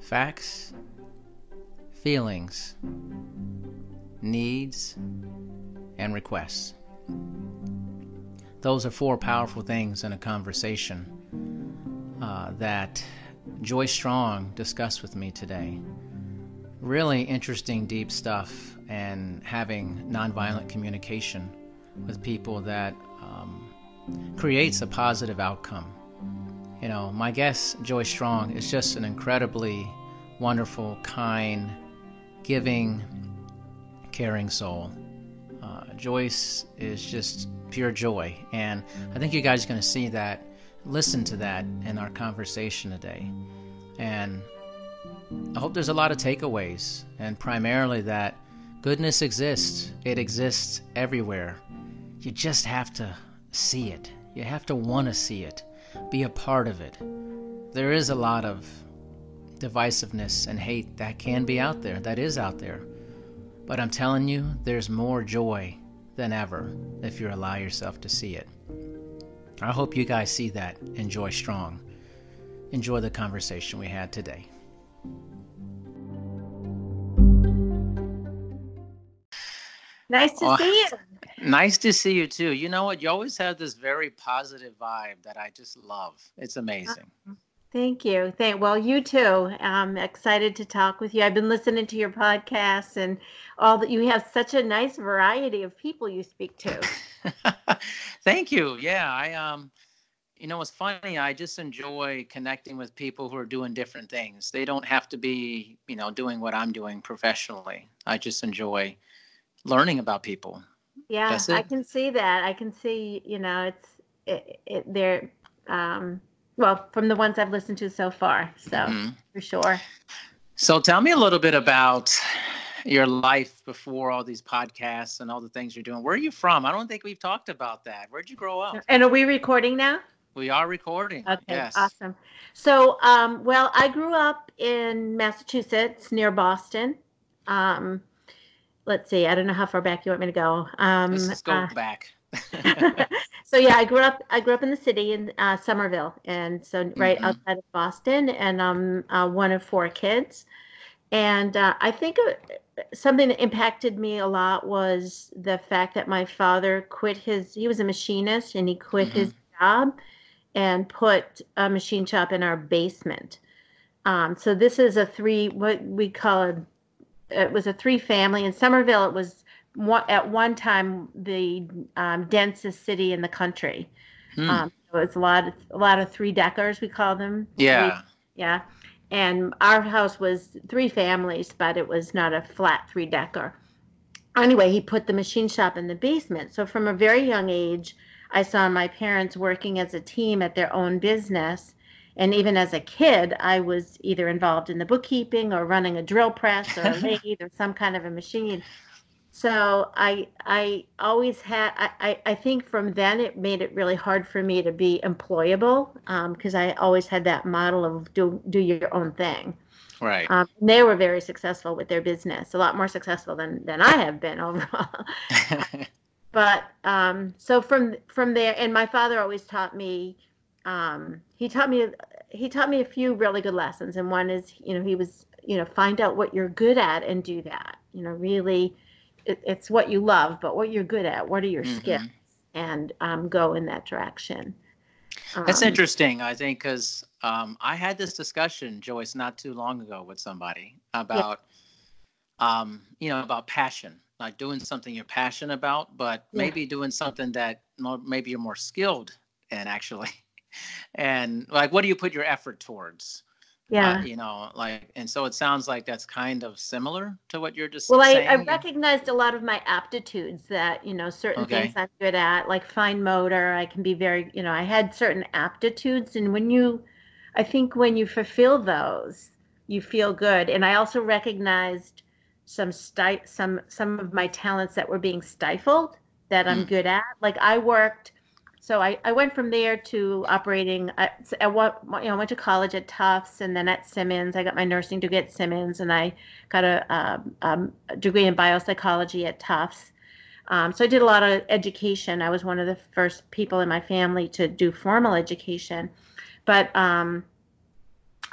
facts, feelings, needs, and requests. Those are four powerful things in a conversation uh, that Joyce Strong discussed with me today. Really interesting, deep stuff, and having nonviolent communication with people that um, creates a positive outcome. You know, my guest, Joyce Strong, is just an incredibly wonderful, kind, giving, caring soul. Uh, Joyce is just pure joy, and I think you guys are going to see that, listen to that in our conversation today. And I hope there's a lot of takeaways, and primarily that goodness exists. It exists everywhere. You just have to see it. You have to want to see it, be a part of it. There is a lot of divisiveness and hate that can be out there, that is out there. But I'm telling you, there's more joy than ever if you allow yourself to see it. I hope you guys see that. Enjoy strong. Enjoy the conversation we had today. Nice to Oh, see you. Nice to see you too. You know what? You always have this very positive vibe that I just love. It's amazing. Thank you. Thank well, you too. I'm excited to talk with you. I've been listening to your podcasts and all that you have such a nice variety of people you speak to. Thank you. Yeah, I um you know it's funny, I just enjoy connecting with people who are doing different things. They don't have to be, you know, doing what I'm doing professionally. I just enjoy learning about people. Yeah, I can see that. I can see, you know, it's it, it they're um well, from the ones I've listened to so far. So, Mhm. for sure. So tell me a little bit about your life before all these podcasts and all the things you're doing. Where are you from? I don't think we've talked about that. Where'd you grow up? And are we recording now? We are recording. Okay, Yes. awesome. So, um, well, I grew up in Massachusetts near Boston. Um, let's see, I don't know how far back you want me to go. Um, Let's go uh, back. so yeah, I grew up. I grew up in the city in uh, Somerville, and so right Mhm. outside of Boston, and I'm uh, one of four kids. And uh, I think uh, something that impacted me a lot was the fact that my father quit his. He was a machinist, and he quit his job and put a machine shop in our basement. Um, so this is a three. What we call a. It was a three family in Somerville. It was one, at one time the um, densest city in the country. Hmm. Um, so it's a lot of a lot of three deckers we call them. yeah. Yeah. And our house was three families, but it was not a flat three decker. Anyway, he put the machine shop in the basement. So from a very young age, I saw my parents working as a team at their own business. And even as a kid, I was either involved in the bookkeeping or running a drill press or a lathe or some kind of a machine. So I I always had I, I, think from then it made it really hard for me to be employable because I always had that model of do do your own thing. Right. Um, they were very successful with their business, a lot more successful than than I have been overall. but um, so from from there, and my father always taught me. Um, he taught me he taught me a few really good lessons, and one is you know he was you know find out what you're good at and do that. You know, really, it, it's what you love, but what you're good at. What are your Mhm. skills? And um, go in that direction. That's Um, interesting, I think, because um, I had this discussion, Joyce, not too long ago with somebody about, um, you know, about passion, like doing something you're passionate about, but Yeah. maybe doing something that maybe you're more skilled in, actually. And like, what do you put your effort towards? Uh, Yeah. you know, like, and so it sounds like that's kind of similar to what you're just Well, I. I recognized a lot of my aptitudes that, you know, certain Okay. things I'm good at, like fine motor. I can be very, you know, I had certain aptitudes. And when you, I think when you fulfill those, you feel good. And I also recognized some sti- some some of my talents that were being stifled that I'm Mm. good at. Like I worked, so I, I went from there to operating at, at what you know I went to college at Tufts and then at Simmons. I got my nursing degree at Simmons and I got a, um, um, a degree in biopsychology at Tufts. Um, so I did a lot of education. I was one of the first people in my family to do formal education. But um,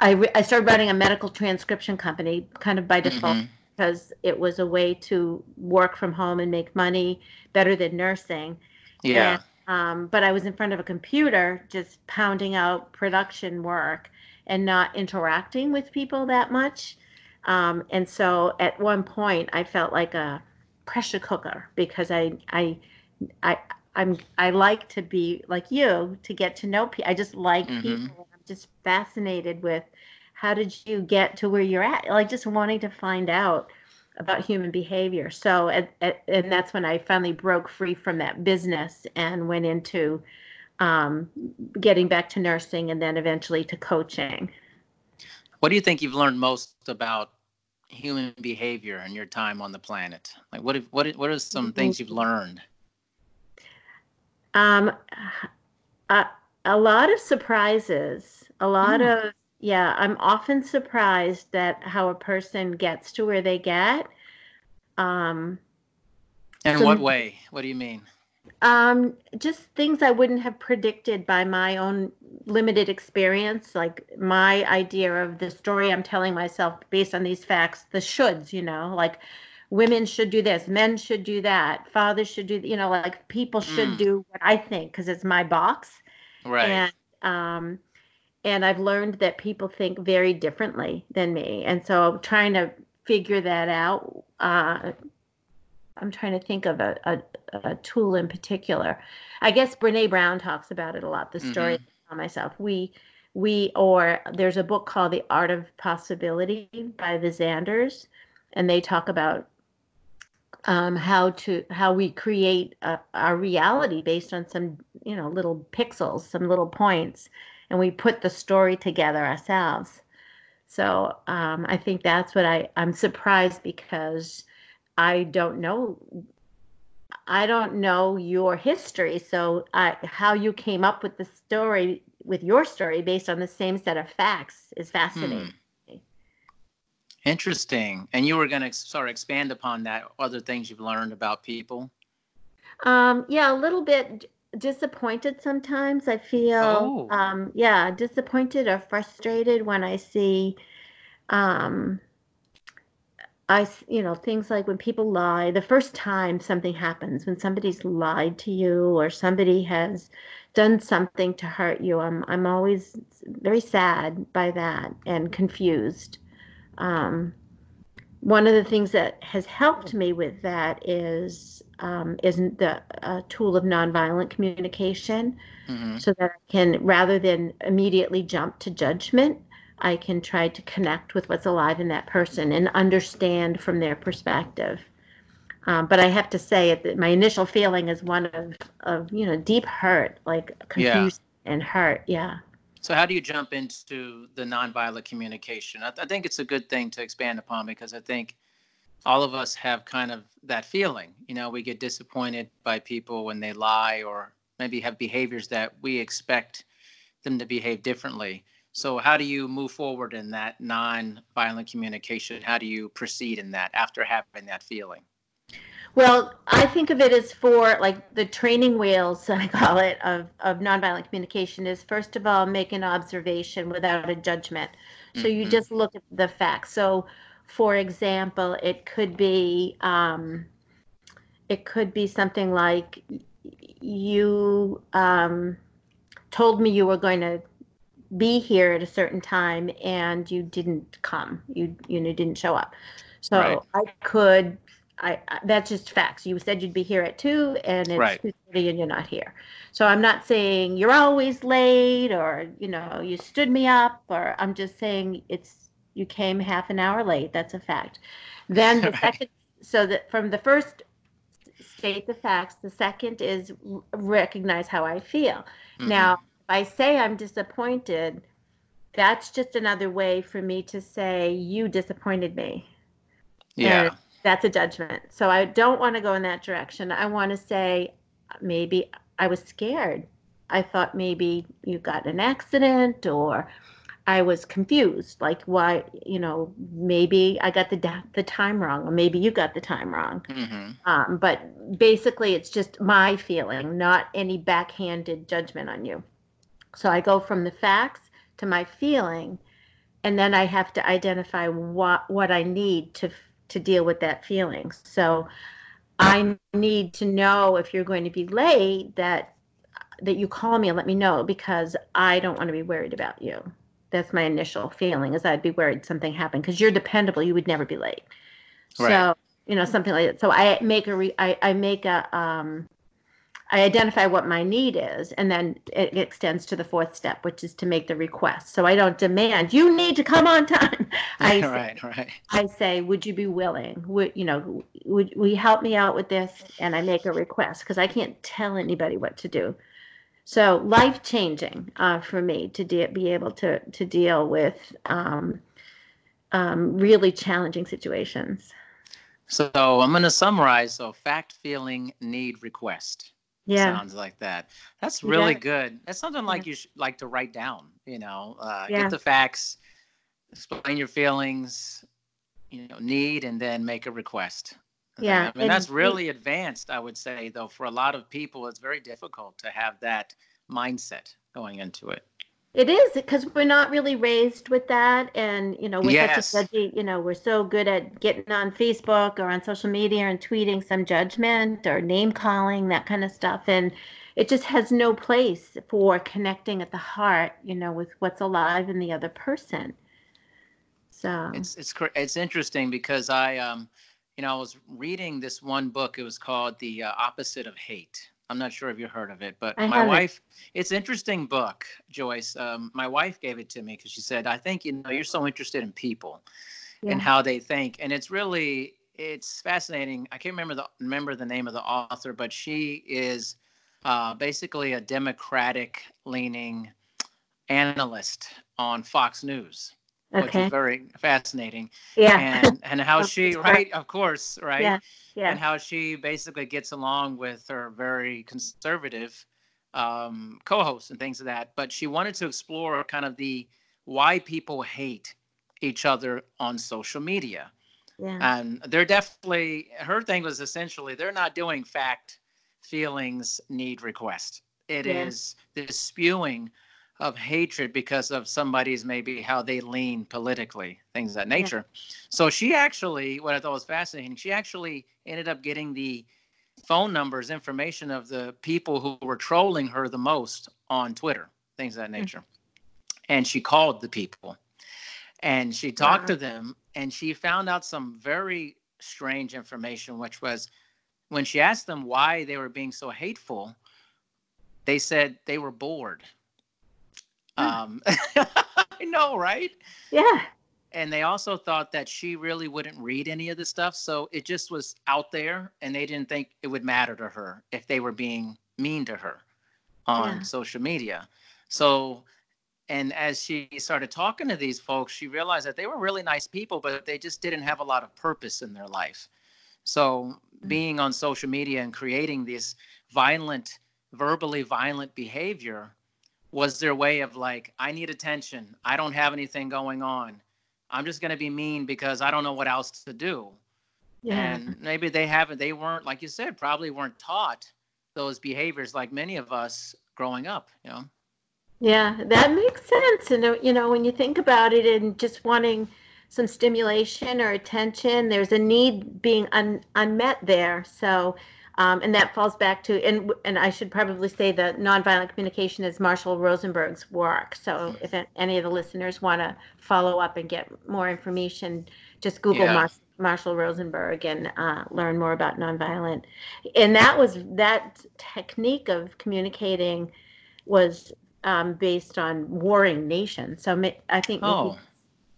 I, re- I started running a medical transcription company kind of by default mm-hmm. because it was a way to work from home and make money better than nursing. Yeah. And, um, but I was in front of a computer just pounding out production work and not interacting with people that much. Um, and so at one point, I felt like a pressure cooker because I, I, I, I'm, I like to be like you to get to know people. I just like mm-hmm. people. I'm just fascinated with how did you get to where you're at? Like just wanting to find out about human behavior. So, at, at, and that's when I finally broke free from that business and went into um, getting back to nursing and then eventually to coaching. What do you think you've learned most about human behavior in your time on the planet? Like, what if, what what are some things you've learned? Um, a, a lot of surprises. A lot mm. of yeah, I'm often surprised that how a person gets to where they get. Um, in what way? What do you mean? Um, just things I wouldn't have predicted by my own limited experience, like my idea of the story I'm telling myself based on these facts, the shoulds, you know, like women should do this, men should do that, fathers should do, you know, like people should mm. do what I think because it's my box. Right. And um, and I've learned that people think very differently than me, and so I'm trying to figure that out. Uh, I'm trying to think of a, a, a, tool in particular. I guess Brene Brown talks about it a lot. The story mm-hmm. I myself. We we or there's a book called The Art of Possibility by the Zanders, and they talk about um, how to how we create a, our reality based on some you know little pixels, some little points, and we put the story together ourselves. So um, I think that's what I I'm surprised because I don't know I don't know your history. So I, how you came up with the story with your story based on the same set of facts is fascinating. Hmm. Interesting. And you were going to sort of expand upon that other things you've learned about people. Um, yeah, a little bit disappointed sometimes. I feel, oh. um, yeah, disappointed or frustrated when I see, um, I, you know, things like when people lie, the first time something happens, when somebody's lied to you or somebody has done something to hurt you, I'm, I'm always very sad by that and confused. Um, one of the things that has helped me with that is um, is the uh, tool of nonviolent communication, mm-hmm. so that I can rather than immediately jump to judgment, I can try to connect with what's alive in that person and understand from their perspective. Um, but I have to say, it, my initial feeling is one of, of you know deep hurt, like confusion yeah. and hurt. Yeah. So how do you jump into the nonviolent communication? I, th- I think it's a good thing to expand upon because I think all of us have kind of that feeling. You know, we get disappointed by people when they lie or maybe have behaviors that we expect them to behave differently. So, how do you move forward in that non-violent communication? How do you proceed in that after having that feeling? Well, I think of it as for like the training wheels, I call it, of, of nonviolent communication is first of all, make an observation without a judgment. So mm-hmm. you just look at the facts. So, for example, it could be um, it could be something like you um, told me you were going to be here at a certain time and you didn't come. You you know didn't show up. So right. I could I, I, that's just facts. You said you'd be here at two, and it's right. two thirty, and you're not here. So I'm not saying you're always late, or you know you stood me up, or I'm just saying it's you came half an hour late. That's a fact. Then the right. second, so that from the first state the facts, the second is recognize how I feel. Mm-hmm. Now, if I say I'm disappointed, that's just another way for me to say you disappointed me. Yeah. And that's a judgment. So I don't want to go in that direction. I want to say maybe I was scared. I thought maybe you got an accident or I was confused. Like why, you know, maybe I got the the time wrong, or maybe you got the time wrong. Mm-hmm. Um, but basically, it's just my feeling, not any backhanded judgment on you. So I go from the facts to my feeling, and then I have to identify what what I need to to deal with that feeling. So I need to know if you're going to be late that that you call me and let me know because I don't want to be worried about you. That's my initial feeling is I'd be worried something happened because you're dependable. You would never be late. Right. So you know something like that. So I make a re, I, I make a um, I identify what my need is, and then it extends to the fourth step, which is to make the request. So I don't demand you need to come on time. I right, say, right. I say, would you be willing? Would you know? Would will you help me out with this? And I make a request because I can't tell anybody what to do. So life changing uh, for me to de- be able to to deal with um, um, really challenging situations. So I'm going to summarize. So fact, feeling, need, request. Yeah. Sounds like that. That's really yeah. good. That's something like yeah. you should like to write down, you know, uh, yeah. get the facts, explain your feelings, you know, need, and then make a request. Yeah. I mean, and, that's really advanced, I would say, though, for a lot of people, it's very difficult to have that mindset going into it. It is because we're not really raised with that, and you know, we're yes. such a judgy. You know, we're so good at getting on Facebook or on social media and tweeting some judgment or name calling that kind of stuff, and it just has no place for connecting at the heart. You know, with what's alive in the other person. So it's it's it's interesting because I um, you know, I was reading this one book. It was called The uh, Opposite of Hate I'm not sure if you heard of it, but I my wife, it's interesting book, Joyce. Um, my wife gave it to me because she said, I think, you know, you're so interested in people yeah. and how they think. And it's really, it's fascinating. I can't remember the, remember the name of the author, but she is uh, basically a Democratic leaning analyst on Fox News. Okay. Which is very fascinating. Yeah. And and how she right, of course, right? Yeah yeah. and how she basically gets along with her very conservative um, co-hosts and things of like that. But she wanted to explore kind of the why people hate each other on social media. Yeah. And they're definitely her thing was essentially they're not doing fact, feelings, need, request. It yeah. is the spewing of hatred because of somebody's maybe how they lean politically, things of that nature. Yeah. So she actually, what I thought was fascinating, she actually ended up getting the phone numbers, information of the people who were trolling her the most on Twitter, things of that hmm. nature. Mm-hmm. And she called the people and she talked to them and she found out some very strange information, which was when she asked them why they were being so hateful, they said they were bored um, I know, right? Yeah. And they also thought that she really wouldn't read any of the stuff. So it just was out there, and they didn't think it would matter to her if they were being mean to her on yeah. social media. So, and as she started talking to these folks, she realized that they were really nice people, but they just didn't have a lot of purpose in their life. So, mm-hmm. being on social media and creating this violent, verbally violent behavior was their way of like, I need attention. I don't have anything going on. I'm just going to be mean because I don't know what else to do. Yeah. And maybe they haven't, they weren't, like you said, probably weren't taught those behaviors like many of us growing up, you know? Yeah, that makes sense. And, uh, you know, when you think about it and just wanting some stimulation or attention, there's a need being un- unmet there. So, um, and that falls back to and and I should probably say that nonviolent communication is Marshall Rosenberg's work. So if any of the listeners want to follow up and get more information, just Google yeah. Mar- Marshall Rosenberg and uh, learn more about nonviolent. And that was that technique of communicating was um, based on warring nations. So I think oh.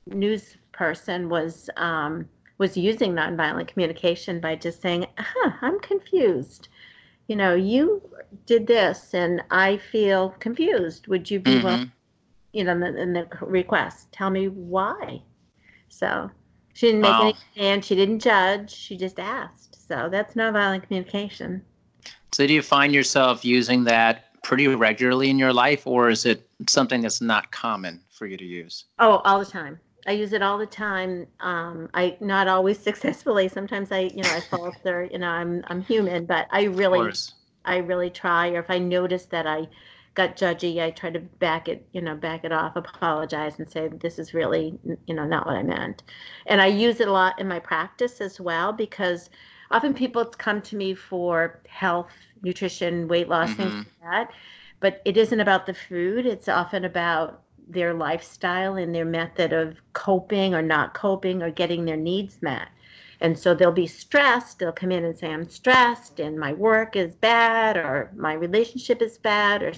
news person was. Um, was using nonviolent communication by just saying, huh, I'm confused. You know, you did this and I feel confused. Would you be mm-hmm. well, you know, in the, in the, request, tell me why. So she didn't make wow. any demand. She didn't judge. She just asked. So that's nonviolent communication. So do you find yourself using that pretty regularly in your life or is it something that's not common for you to use? Oh, all the time. I use it all the time. Um, I not always successfully. Sometimes I, you know, I falter. You know, I'm I'm human, but I really, I really try. Or if I notice that I got judgy, I try to back it, you know, back it off, apologize, and say this is really, you know, not what I meant. And I use it a lot in my practice as well because often people come to me for health, nutrition, weight loss, mm-hmm. things like that. But it isn't about the food. It's often about their lifestyle and their method of coping or not coping or getting their needs met. And so they'll be stressed. They'll come in and say, I'm stressed and my work is bad or my relationship is bad or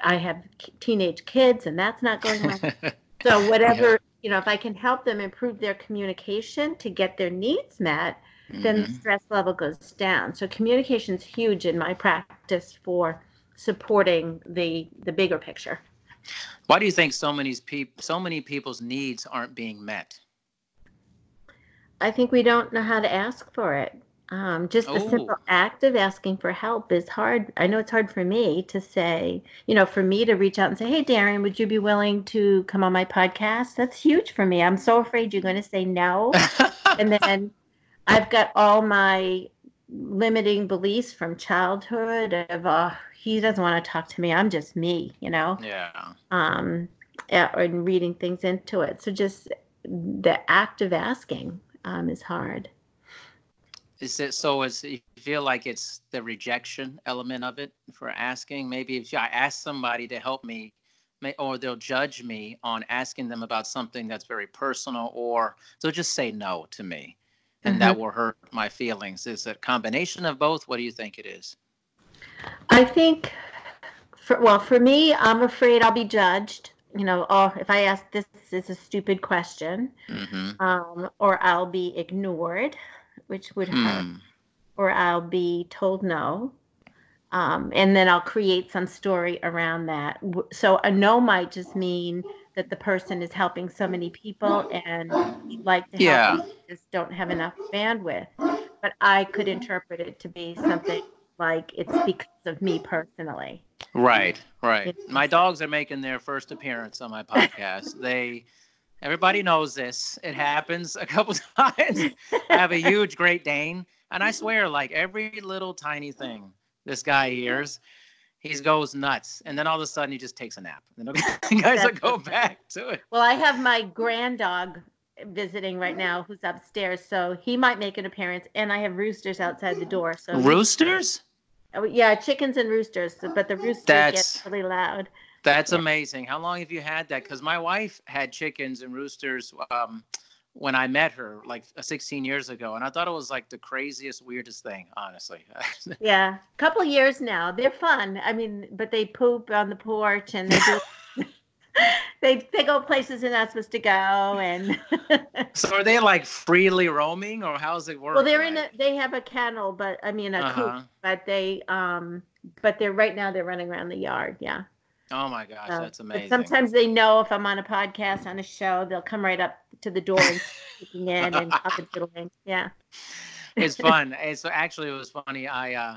I have teenage kids and that's not going well. so, whatever, yeah. you know, if I can help them improve their communication to get their needs met, mm-hmm. then the mm-hmm. stress level goes down. So, communication is huge in my practice for supporting the the bigger picture. Why do you think so many people so many people's needs aren't being met? I think we don't know how to ask for it. Um, just the oh. simple act of asking for help is hard. I know it's hard for me to say, you know, for me to reach out and say, Hey, Darren, would you be willing to come on my podcast? That's huge for me. I'm so afraid you're going to say no. and then I've got all my limiting beliefs from childhood of, uh, he doesn't want to talk to me. I'm just me, you know? Yeah. Um, yeah, and reading things into it. So just the act of asking um, is hard. Is it so? Is you feel like it's the rejection element of it for asking? Maybe if I ask somebody to help me, may, or they'll judge me on asking them about something that's very personal, or they'll just say no to me, and mm-hmm. that will hurt my feelings. Is it a combination of both? What do you think it is? I think, for, well, for me, I'm afraid I'll be judged you know, oh, if I ask this is a stupid question, mm-hmm. um, or I'll be ignored, which would hurt, hmm. or I'll be told no. Um, and then I'll create some story around that. So a no might just mean that the person is helping so many people and like to yeah. help, just don't have enough bandwidth. But I could interpret it to be something like it's because of me personally. Right, right. My dogs are making their first appearance on my podcast. they everybody knows this. It happens a couple times. I have a huge Great Dane, and I swear, like every little tiny thing this guy hears, he goes nuts, and then all of a sudden he just takes a nap. And then guys will go back to it. Well, I have my grand dog visiting right now who's upstairs, so he might make an appearance, and I have roosters outside the door. So roosters. Oh, yeah, chickens and roosters, but the roosters that's, get really loud. That's yeah. amazing. How long have you had that? Because my wife had chickens and roosters um, when I met her, like uh, 16 years ago, and I thought it was like the craziest, weirdest thing, honestly. yeah, a couple years now. They're fun. I mean, but they poop on the porch and they do they they go places they're not supposed to go and so are they like freely roaming or how's it work well they're like? in a they have a kennel but i mean a uh-huh. coop but they um but they're right now they're running around the yard yeah oh my gosh so, that's amazing sometimes they know if i'm on a podcast on a show they'll come right up to the door and peeking in and up and fiddling yeah it's fun it's actually it was funny i uh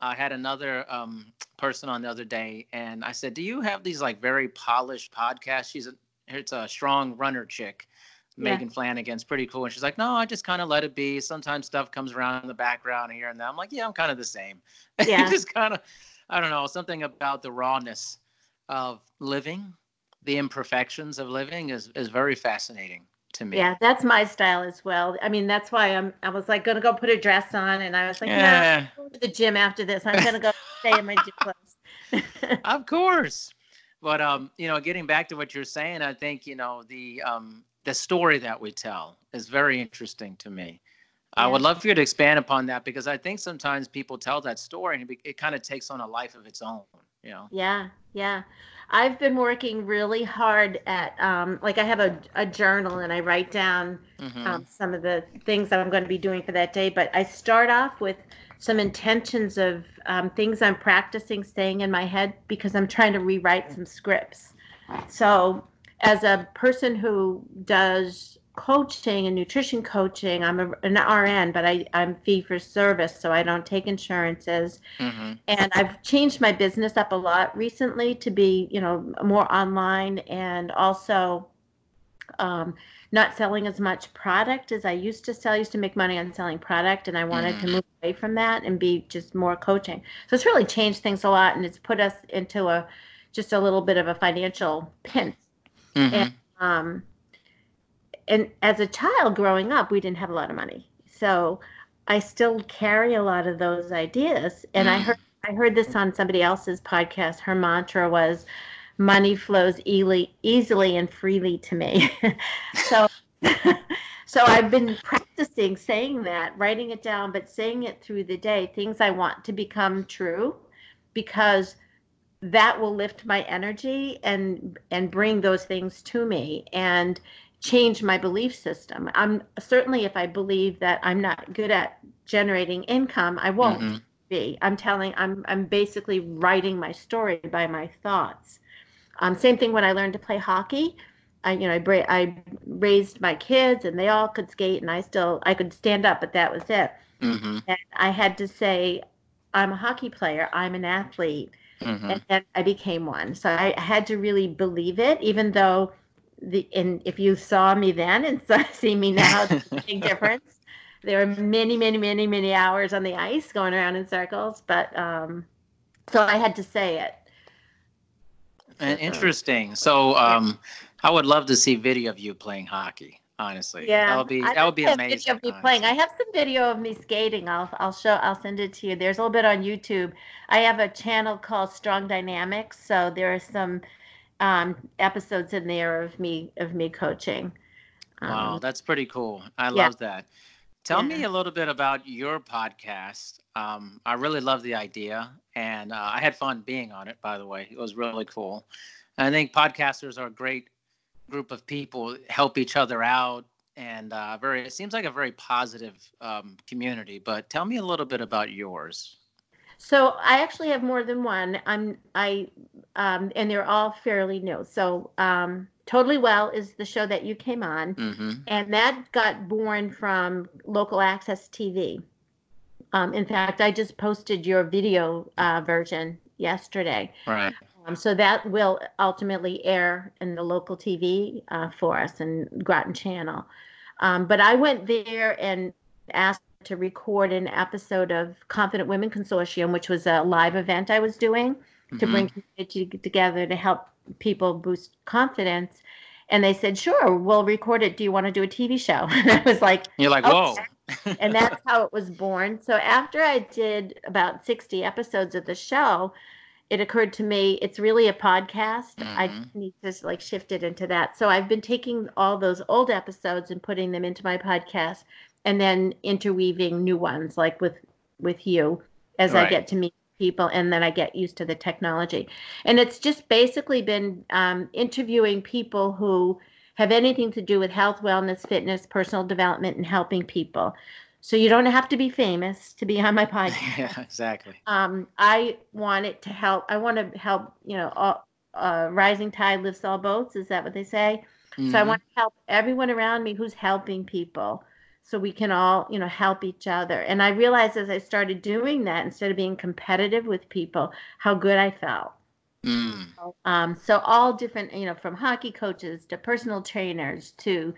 I had another um, person on the other day, and I said, "Do you have these like very polished podcasts?" She's a it's a strong runner chick, yeah. Megan Flanagan's pretty cool, and she's like, "No, I just kind of let it be. Sometimes stuff comes around in the background here and there." I'm like, "Yeah, I'm kind of the same. Yeah, just kind of, I don't know, something about the rawness of living, the imperfections of living is is very fascinating." to me. Yeah, that's my style as well. I mean, that's why I'm. I was like gonna go put a dress on, and I was like, yeah, nah, go to the gym after this. I'm gonna go stay in my gym clothes. of course, but um, you know, getting back to what you're saying, I think you know the um the story that we tell is very interesting to me. Yeah. I would love for you to expand upon that because I think sometimes people tell that story and it, it kind of takes on a life of its own. You know? Yeah, yeah. I've been working really hard at um, like I have a, a journal and I write down mm-hmm. um, some of the things that I'm going to be doing for that day. But I start off with some intentions of um, things I'm practicing saying in my head because I'm trying to rewrite some scripts. So as a person who does coaching and nutrition coaching. I'm a, an RN, but I, I'm fee for service, so I don't take insurances. Mm-hmm. And I've changed my business up a lot recently to be, you know, more online and also um, not selling as much product as I used to sell. I used to make money on selling product, and I wanted mm-hmm. to move away from that and be just more coaching. So it's really changed things a lot, and it's put us into a just a little bit of a financial pinch. Mm-hmm. And, um, and as a child growing up, we didn't have a lot of money, so I still carry a lot of those ideas. And. I heard I heard this on somebody else's podcast. Her mantra was money flows easily, easily and freely to me. so, so I've been practicing saying that, writing it down, but saying it through the day, things I want to become true, because that will lift my energy and and bring those things to me and change my belief system. I'm certainly if I believe that I'm not good at generating income, I won't mm-hmm. be. I'm telling I'm I'm basically writing my story by my thoughts. Um, same thing when I learned to play hockey. I, you know, I, bra- I raised my kids and they all could skate and I still, I could stand up, but that was it. Mm-hmm. And I had to say, I'm a hockey player. I'm an athlete. Mm-hmm. And then I became one. So I had to really believe it, even though the, and if you saw me then and see me now, it's a big difference. There were many, many, many, many hours on the ice going around in circles, but um, so I had to say it interesting. So, um, I would love to see video of you playing hockey. Honestly, yeah, that would be that would be amazing. Video of me playing. I have some video of me skating. I'll I'll show. I'll send it to you. There's a little bit on YouTube. I have a channel called Strong Dynamics, so there are some um, episodes in there of me of me coaching. Um, wow, that's pretty cool. I yeah. love that. Tell yeah. me a little bit about your podcast. Um, I really love the idea, and uh, I had fun being on it. By the way, it was really cool. I think podcasters are a great group of people, help each other out, and uh, very. It seems like a very positive um, community. But tell me a little bit about yours. So I actually have more than one. I'm I, um, and they're all fairly new. So um, Totally Well is the show that you came on, mm-hmm. and that got born from local access TV. Um, in fact, I just posted your video uh, version yesterday. Right. Um, so that will ultimately air in the local TV uh, for us and Groton Channel. Um, but I went there and asked to record an episode of Confident Women Consortium, which was a live event I was doing mm-hmm. to bring community together to help people boost confidence. And they said, sure, we'll record it. Do you want to do a TV show? And I was like, you're like, okay. whoa. and that's how it was born. So after I did about 60 episodes of the show, it occurred to me it's really a podcast. Mm-hmm. I need to like shift it into that. So I've been taking all those old episodes and putting them into my podcast and then interweaving new ones like with with you as right. I get to meet people and then I get used to the technology. And it's just basically been um, interviewing people who have anything to do with health, wellness, fitness, personal development, and helping people. So you don't have to be famous to be on my podcast. yeah, exactly. Um, I want it to help. I want to help. You know, all, uh, rising tide lifts all boats. Is that what they say? Mm-hmm. So I mm-hmm. want to help everyone around me who's helping people so we can all you know help each other. And i realized as i started doing that instead of being competitive with people how good i felt. Mm. um, so all different you know from hockey coaches to personal trainers to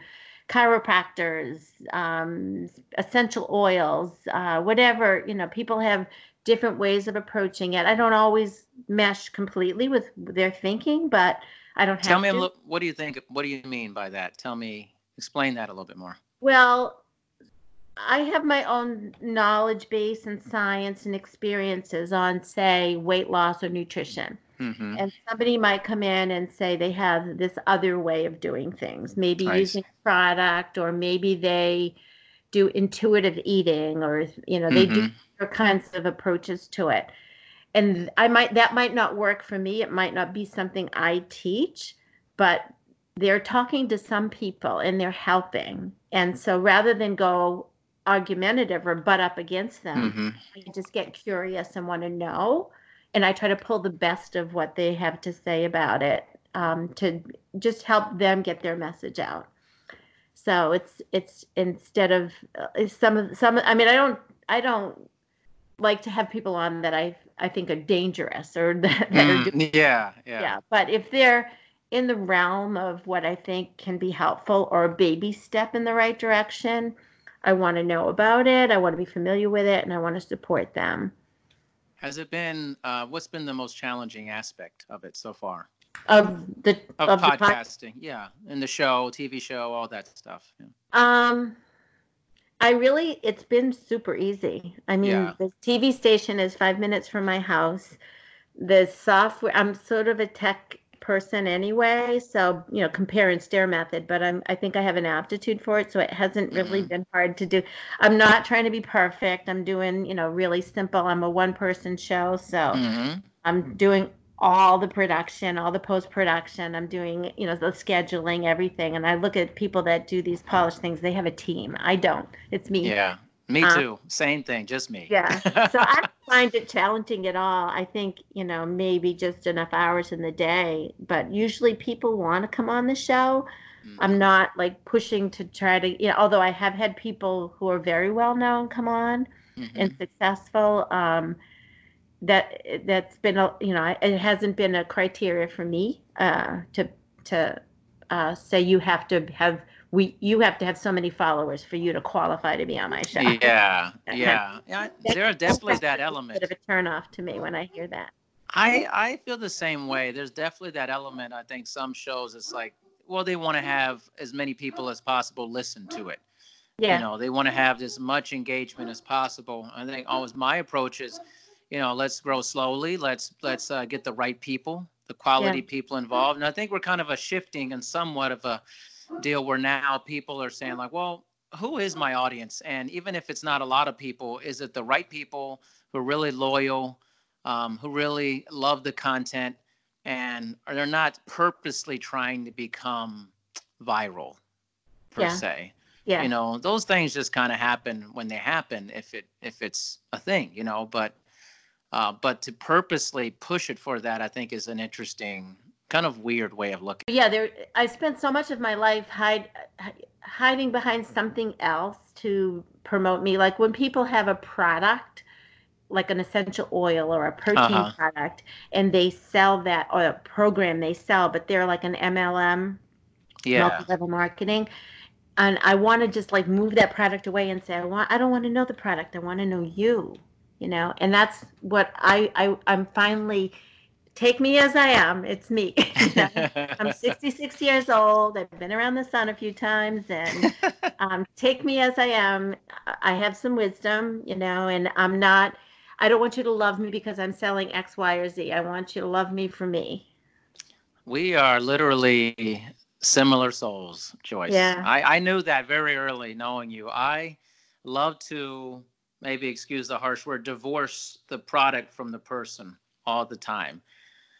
chiropractors um, essential oils uh, whatever you know people have different ways of approaching it. I don't always mesh completely with their thinking but i don't have tell me to. what do you think what do you mean by that? Tell me explain that a little bit more. Well I have my own knowledge base and science and experiences on, say, weight loss or nutrition. Mm-hmm. And somebody might come in and say they have this other way of doing things, maybe nice. using product, or maybe they do intuitive eating, or you know, they mm-hmm. do other kinds of approaches to it. And I might that might not work for me. It might not be something I teach, but they're talking to some people and they're helping. And so rather than go, argumentative or butt up against them. Mm-hmm. I just get curious and want to know. And I try to pull the best of what they have to say about it um, to just help them get their message out. So it's it's instead of uh, some of some. I mean, I don't I don't like to have people on that I I think are dangerous or that, that mm, are doing, yeah, yeah yeah. But if they're in the realm of what I think can be helpful or a baby step in the right direction, I want to know about it. I want to be familiar with it and I want to support them. Has it been, uh, what's been the most challenging aspect of it so far? Of the Of, of the pod- podcasting, yeah. And the show, TV show, all that stuff. Yeah. Um, I really, it's been super easy. I mean, Yeah. the TV station is five minutes from my house. The software, I'm sort of a tech person anyway, so you know, compare and stare method. But I'm, I think I have an aptitude for it, so it hasn't really Mhm. been hard to do. I'm not trying to be perfect. I'm doing, you know, really simple. I'm a one-person show, so. Mhm. I'm doing all the production, all the post production. I'm doing, you know, the scheduling, everything. And I look at people that do these polished things, they have a team. I don't. It's me. Yeah. Me Uh, too. Same thing, just me. Yeah. So I don't find it challenging at all. I think, you know, maybe just enough hours in the day. But usually people want to come on the show. Mm. I'm not like pushing to try to, you know, although I have had people who are very well known come on Mhm. and successful um that that's been a you know it hasn't been a criteria for me uh to to uh say you have to have we you have to have so many followers for you to qualify to be on my show Yeah, yeah, yeah. There are definitely that element. bit of a turnoff to me when i hear that I I feel the same way. There's definitely that element. I think some shows it's like, well, they want to have as many people as possible listen to it. yeah You know, they want to have as much engagement as possible. I think always my approach is, you know, let's grow slowly. Let's let's uh, get the right people, the quality people involved. And I think we're kind of a shifting and somewhat of a deal where now people are saying like, well, who is my audience? And even if it's not a lot of people, is it the right people who are really loyal, um, who really love the content, and are they're not purposely trying to become viral per Yeah. se? yeah you know those things just kind of happen when they happen if it if it's a thing you know but uh, but to purposely push it for that i think is an interesting kind of weird way of looking. Yeah there i spent so much of my life hide, hiding behind something else to promote me. Like when people have a product like an essential oil or a protein Uh-huh. product and they sell that or a program they sell but they're like an mlm yeah. multi-level marketing and i want to just like move that product away and say i want i don't want to know the product i want to know you you know? And that's what i, I i'm finally take me as i am. It's me. You know? i'm 66 years old. I've been around the sun a few times and um, take me as i am. I have some wisdom you know and i'm not i don't want you to love me because i'm selling x y or z. I want you to love me for me. We are literally similar souls joyce. Yeah. I, I knew that very early knowing you. I love to maybe excuse the harsh word divorce the product from the person all the time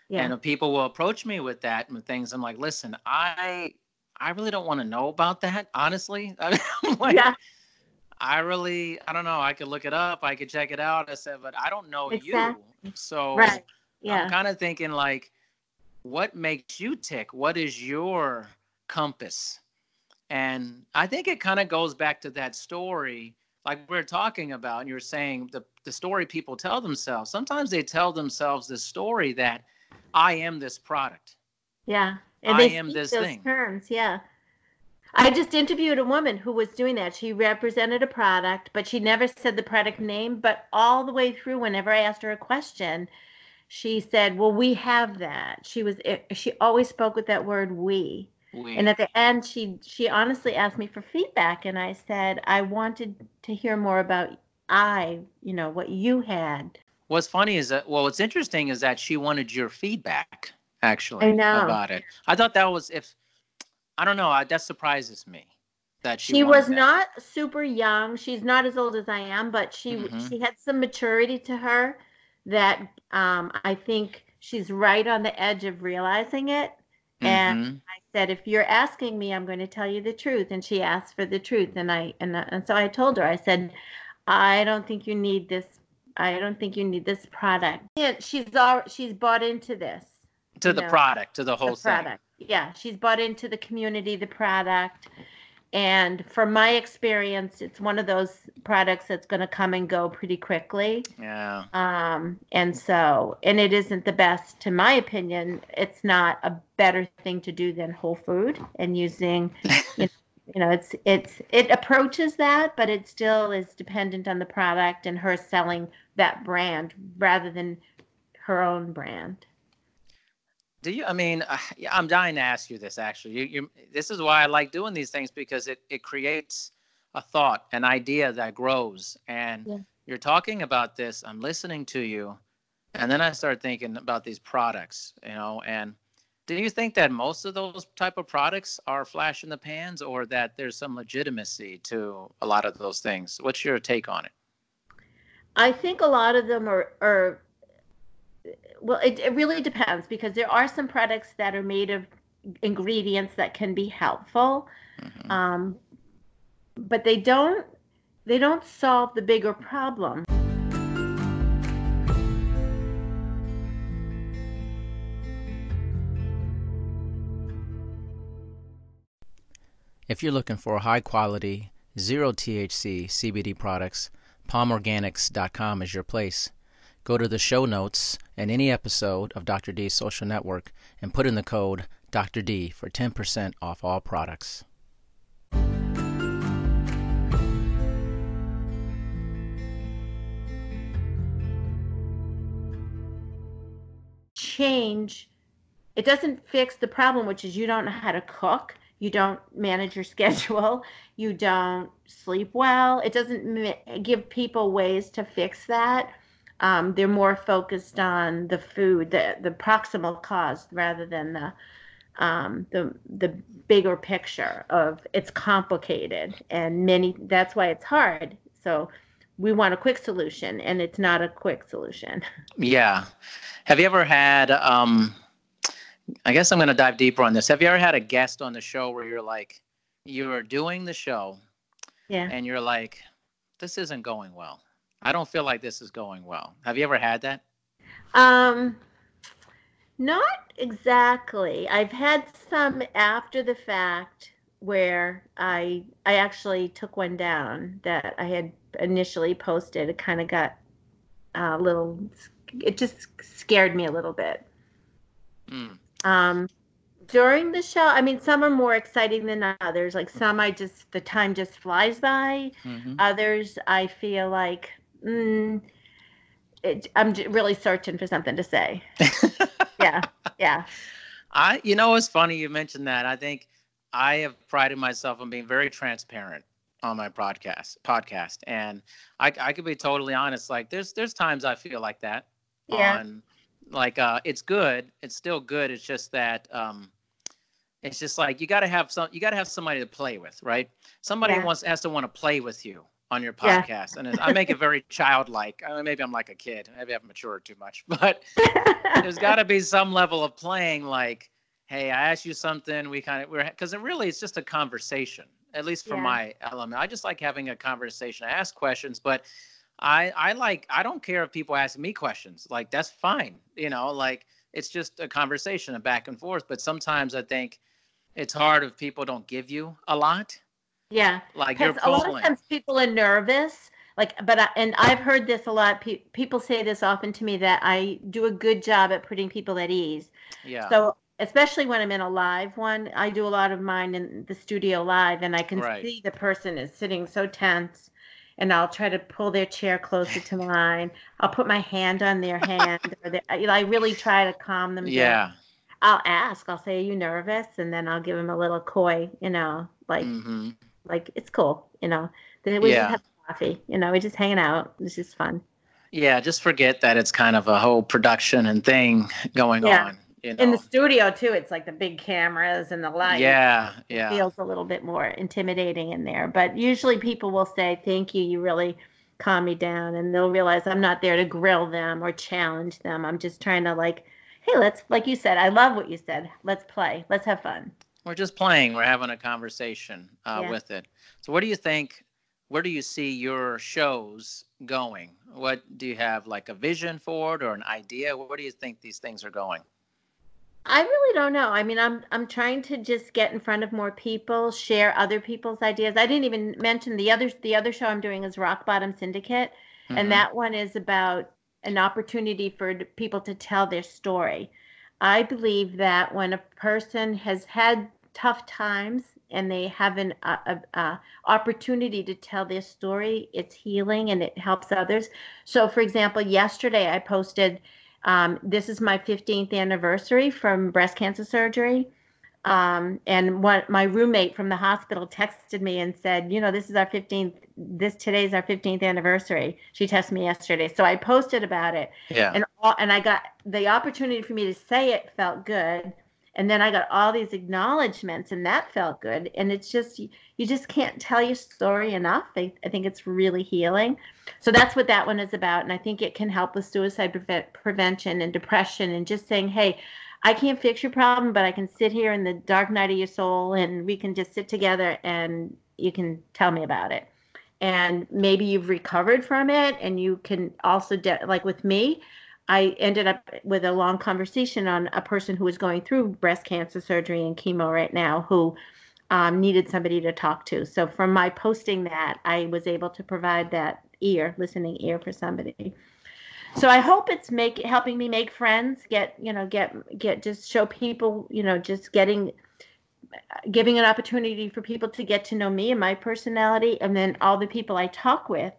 yeah. And people will approach me with that and things. I'm like listen i i really don't want to know about that honestly. I'm like yeah. I really i don't know. I could look it up. I could check it out. I said but i don't know Exactly. you so right. Yeah i'm kind of thinking like what makes you tick? What is your compass? And i think it kind of goes back to that story like we're talking about and you're saying the, the story people tell themselves. Sometimes they tell themselves this story that i am this product Yeah. And I they am this those thing. terms, yeah. I just interviewed a woman who was doing that. She represented a product, but she never said the product name. But all the way through, whenever I asked her a question, she said, "Well, we have that." She was eh, she always spoke with that word "we." we, And at the end, she she honestly asked me for feedback, and I said I wanted to hear more about I, you know, what you had. What's funny is that well what's interesting is that she wanted your feedback actually about it i thought that was if i don't know I, that surprises me that she, she was that. not super young she's not as old as i am but she Mhm. she had some maturity to her that um, i think she's right on the edge of realizing it and Mhm. i said if you're asking me i'm going to tell you the truth and she asked for the truth and i and, and so i told her i said i don't think you need this i don't think you need this product yeah, she's all she's bought into this to the No. product to the whole the thing product. Yeah, she's bought into the community, the product. And from my experience, it's one of those products that's going to come and go pretty quickly. Yeah. Um, and so, and it isn't the best, to my opinion. It's not a better thing to do than whole food and using, you know, you know, it's it's it approaches that, but it still is dependent on the product and her selling that brand rather than her own brand. Do you? I mean, uh, I'm dying to ask you this. Actually, you, you. This is why I like doing these things because it it creates a thought, an idea that grows. And yeah. you're talking about this. I'm listening to you, and then I start thinking about these products. You know, and do you think that most of those type of products are flash in the pans, or that there's some legitimacy to a lot of those things? What's your take on it? I think a lot of them are are well, it, it really depends because there are some products that are made of ingredients that can be helpful, mm-hmm. um, but they don't they don't solve the bigger problem. If you're looking for high quality, zero THC CBD products, palmorganics.com is your place. Go to the show notes and any episode of Dr. D's Social Network and put in the code Dr. D for 10% off all products. Change, it doesn't fix the problem, which is you don't know how to cook, you don't manage your schedule, you don't sleep well. It doesn't give people ways to fix that um, they're more focused on the food, the the proximal cause, rather than the um, the the bigger picture of it's complicated and many. That's why it's hard. So we want a quick solution, and it's not a quick solution. Yeah. Have you ever had? Um, I guess I'm going to dive deeper on this. Have you ever had a guest on the show where you're like, you're doing the show, yeah, and you're like, this isn't going well I don't feel like this is going well. Have you ever had that? Um, not exactly. I've had some after the fact where I I actually took one down that I had initially posted. It kind of got a little. It just scared me a little bit. Mm. Um, during the show, I mean, some are more exciting than others. Like some, I just the time just flies by. Mm-hmm. Others, I feel like mm, it, I'm really searching for something to say. yeah, yeah. I, you know, it's funny you mentioned that. I think I have prided myself on being very transparent on my podcast podcast and I, I could be totally honest like there's there's times i feel like that yeah. on like uh it's good it's still good it's just that um it's just like you got to have some you got to have somebody to play with right somebody yeah. wants has to want to play with you on your podcast, yeah. and I make it very childlike. I mean, maybe I'm like a kid. Maybe I've matured too much, but there's got to be some level of playing. Like, hey, I asked you something. We kind of we're because it really it's just a conversation. At least for yeah. my element, I just like having a conversation. I ask questions, but I I like I don't care if people ask me questions. Like that's fine. You know, like it's just a conversation, a back and forth. But sometimes I think it's hard if people don't give you a lot yeah. Like you're a lot of times people are nervous. Like, but I, and I've heard this a lot. Pe- people say this often to me that I do a good job at putting people at ease. Yeah. So especially when I'm in a live one, I do a lot of mine in the studio live, and I can right. see the person is sitting so tense. And I'll try to pull their chair closer to mine. I'll put my hand on their hand. or their, I really try to calm them yeah. down. I'll ask. I'll say, "Are you nervous?" And then I'll give them a little coy, you know, like, mm-hmm. Like it's cool, you know. Then we yeah. just have coffee, you know. we're just hanging out. It's just fun. Yeah, just forget that it's kind of a whole production and thing going yeah. on. You know? In the studio too, it's like the big cameras and the lights. Yeah, yeah. It feels a little bit more intimidating in there, but usually people will say, "Thank you, you really calm me down," and they'll realize I'm not there to grill them or challenge them. I'm just trying to like, hey, let's like you said. I love what you said. Let's play. Let's have fun we're just playing. We're having a conversation uh, yeah. with it. So, what do you think? Where do you see your shows going? What do you have like a vision for it or an idea? Where do you think these things are going? I really don't know. I mean, I'm I'm trying to just get in front of more people, share other people's ideas. I didn't even mention the other the other show I'm doing is Rock Bottom Syndicate, mm-hmm. and that one is about an opportunity for people to tell their story. I believe that when a person has had tough times and they have an a, a, a opportunity to tell their story, it's healing and it helps others. So, for example, yesterday I posted um, this is my 15th anniversary from breast cancer surgery. Um, and what my roommate from the hospital texted me and said, you know, this is our 15th, this today's our 15th anniversary. She texted me yesterday. So I posted about it. Yeah. And, all, and I got the opportunity for me to say it felt good and then i got all these acknowledgments and that felt good. And it's just you just can't tell your story enough. I, I think it's really healing. So that's what that one is about. And i think it can help with suicide pre- prevention and depression and just saying hey i can't fix your problem but i can sit here in the dark night of your soul and we can just sit together and you can tell me about it. And maybe you've recovered from it and you can also de- like with me I ended up with a long conversation on a person who was going through breast cancer surgery and chemo right now who um, needed somebody to talk to. So from my posting that, I was able to provide that ear, listening ear for somebody. So I hope it's make helping me make friends, get you know, get get just show people, you know, just getting giving an opportunity for people to get to know me and my personality and then all the people I talk with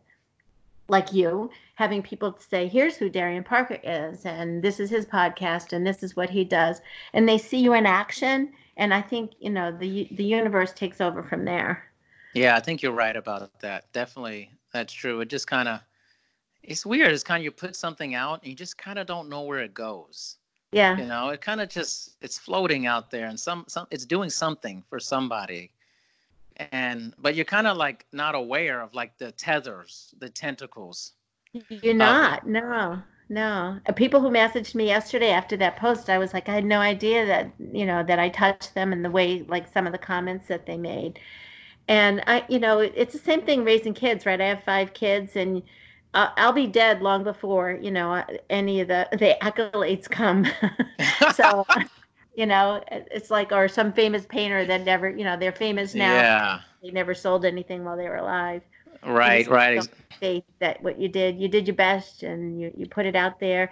like you, having people say, here's who Darian Parker is, and this is his podcast, and this is what he does. And they see you in action. And I think, you know, the, the universe takes over from there. Yeah, I think you're right about that. Definitely. That's true. It just kind of, it's weird. It's kind of you put something out and you just kind of don't know where it goes. Yeah. You know, it kind of just, it's floating out there and some, some, it's doing something for somebody and but you're kind of like not aware of like the tethers the tentacles you're not no no. Uh, people who messaged me yesterday after that post i was like i had no idea that you know that i touched them and the way like some of the comments that they made. And i you know it's the same thing raising kids right? I have five kids and uh, I'll be dead long before you know uh, any of the the accolades come. so you know it's like or some famous painter that never you know they're famous now. Yeah. They never sold anything while they were alive. Right right. faith that what you did you did your best and you, you put it out there.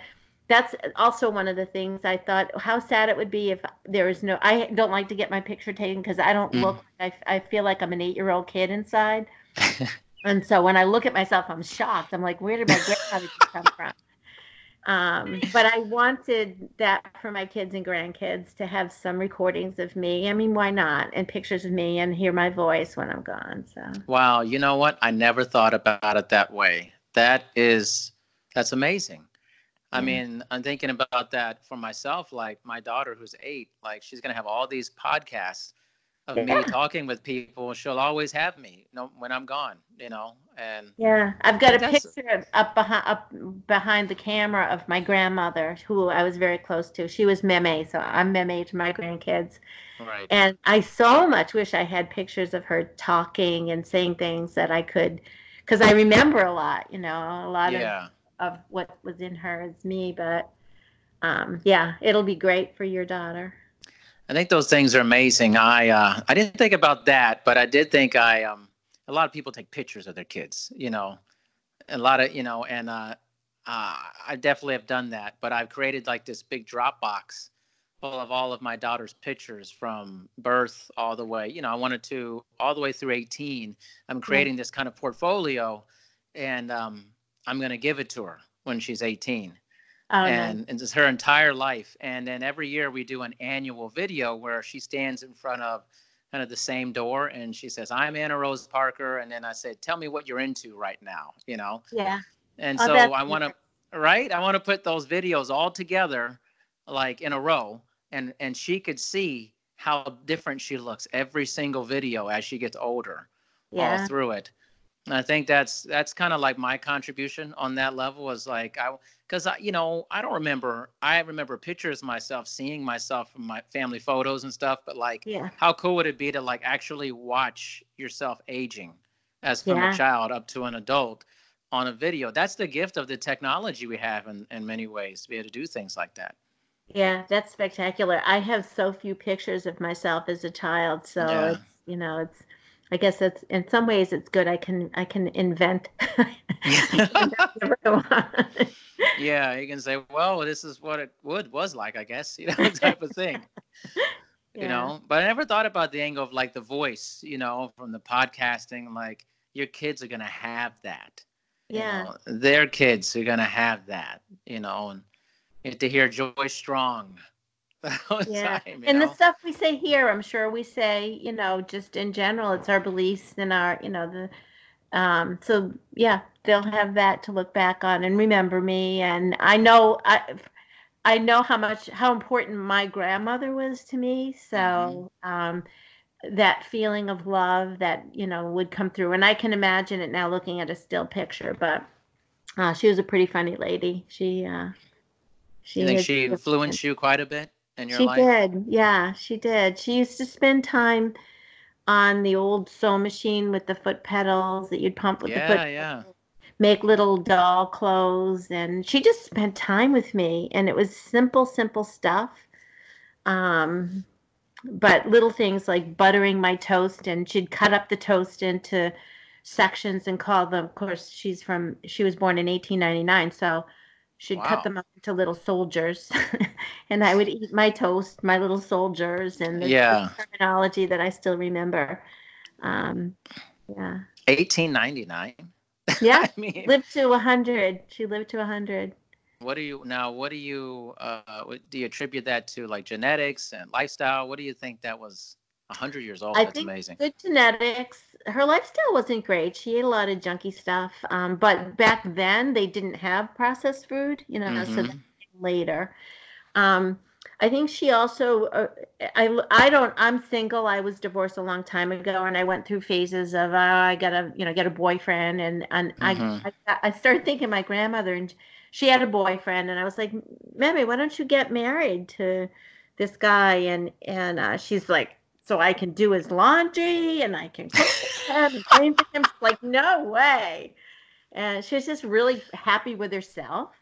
That's also one of the things i thought how sad it would be if there was no i don't like to get my picture taken because i don't mm. look I, I feel like i'm an eight year old kid inside. And so when i look at myself i'm shocked. I'm like where did my grandmother come from um, but I wanted that for my kids and grandkids to have some recordings of me. I mean, why not? And pictures of me and hear my voice when I'm gone. So Wow, you know what? I never thought about it that way. That is that's amazing. I mean, I'm thinking about that for myself. Like my daughter, who's eight, like she's gonna have all these podcasts of me talking with people. She'll always have me, you know, when I'm gone, you know. And yeah, I've got a picture up behind up behind the camera of my grandmother, who I was very close to. She was meme, so I'm meme to my grandkids. Right. And I so much wish I had pictures of her talking and saying things that I could, because I remember a lot, you know, a lot yeah. of of what was in her is me. But um, yeah, it'll be great for your daughter. I think those things are amazing. I uh, I didn't think about that, but I did think I um a lot of people take pictures of their kids, you know, a lot of you know, and uh, uh, I definitely have done that. But I've created like this big Dropbox full of all of my daughter's pictures from birth all the way. You know, I wanted to all the way through 18. I'm creating this kind of portfolio, and um, I'm going to give it to her when she's 18 Oh, and, and just her entire life. And then every year we do an annual video where she stands in front of kind of the same door and she says, I'm Anna Rose Parker. And then I said, Tell me what you're into right now, you know? Yeah. And oh, so I want to, right? I want to put those videos all together, like in a row, and and she could see how different she looks every single video as she gets older, yeah. all through it. And I think that's that's kind of like my contribution on that level was like I because I you know I don't remember I remember pictures myself seeing myself from my family photos and stuff but like yeah. how cool would it be to like actually watch yourself aging as from yeah. a child up to an adult on a video that's the gift of the technology we have in, in many ways to be able to do things like that Yeah, that's spectacular. I have so few pictures of myself as a child, so Yeah. it's, you know, it's I guess it's in some ways it's good. I can I can invent whatever I want. Yeah, you can say, well, this is what it would was like, I guess, you know, type of thing. You know, but I never thought about the angle of like the voice, you know, from the podcasting. Like your kids are gonna have that. you Yeah. know, their kids are gonna have that, you know, and you to hear Joy Strong the Yeah. time, And know? the stuff we say here, I'm sure we say, you know, just in general, it's our beliefs and our, you know, the um so yeah, they'll have that to look back on and remember me and I know I I know how much how important my grandmother was to me. So um that feeling of love that, you know, would come through. And I can imagine it now looking at a still picture, but uh, she was a pretty funny lady. She uh she you think she influenced you quite a bit in your she life? did. Yeah, she did. She used to spend time on the old sewing machine with the foot pedals that you'd pump with the Yeah, foot yeah. Make little doll clothes and she just spent time with me and it was simple simple stuff um but little things like buttering my toast and she'd cut up the toast into sections and call them of course she's from she was born in 1899 so she'd Wow. cut them up into little soldiers and i would eat my toast my little soldiers and this, Yeah. terminology that i still remember um yeah 1899. yeah I mean, lived to 100 she lived to 100 what do you now? What do you uh, do you attribute that to? Like genetics and lifestyle? What do you think that was? hundred years old. I That's think amazing. good genetics her lifestyle wasn't great she ate a lot of junky stuff um, but back then they didn't have processed food you know so Mhm. that came later um, i think she also uh, I, I don't i'm single. I was divorced a long time ago and i went through phases of oh, i gotta you know get a boyfriend and and Mhm. I, I i started thinking my grandmother and she had a boyfriend and i was like mammy why don't you get married to this guy? And and uh, she's like so i can do his laundry and i can cook for him and clean for him. She's like no way. And she was just really happy with herself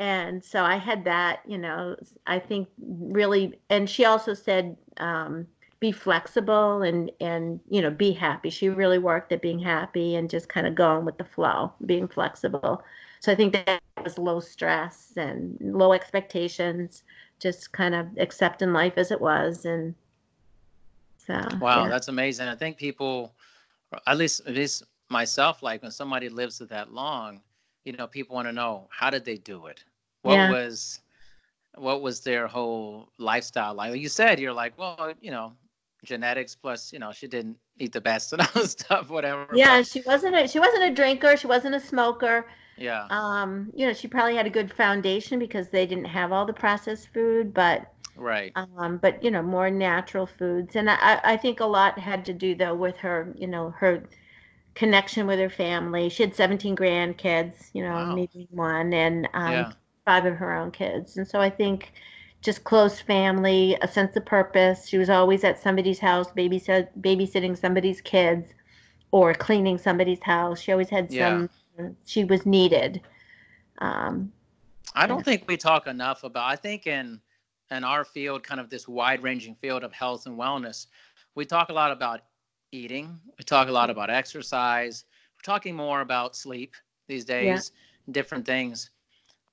and so i had that you know i think really and she also said um, be flexible and and you know be happy she really worked at being happy and just kind of going with the flow being flexible so i think that was low stress and low expectations just kind of accepting life as it was and so Wow, yeah. that's amazing. I think people, at least at least myself, like when somebody lives that long, you know, people want to know how did they do it? What Yeah. was what was their whole lifestyle like? You said you're like, well, you know, genetics plus, you know, she didn't eat the best and all stuff, whatever. yeah but- she wasn't a, she wasn't a drinker she wasn't a smoker yeah. um, you know, she probably had a good foundation because they didn't have all the processed food, but Right. um, but you know, more natural foods. And I, I think a lot had to do though with her, you know, her connection with her family. She had 17 grandkids, you know, Wow. maybe one, and um, Yeah. Five of her own kids. And so I think just close family, a sense of purpose. She was always at somebody's house, babysit, babysitting somebody's kids, or cleaning somebody's house. She always had Yeah. some. She was needed. Um, I don't Yeah. think we talk enough about. I think in in our field, kind of this wide ranging field of health and wellness, we talk a lot about eating. We talk a lot about exercise. We're talking more about sleep these days, different things.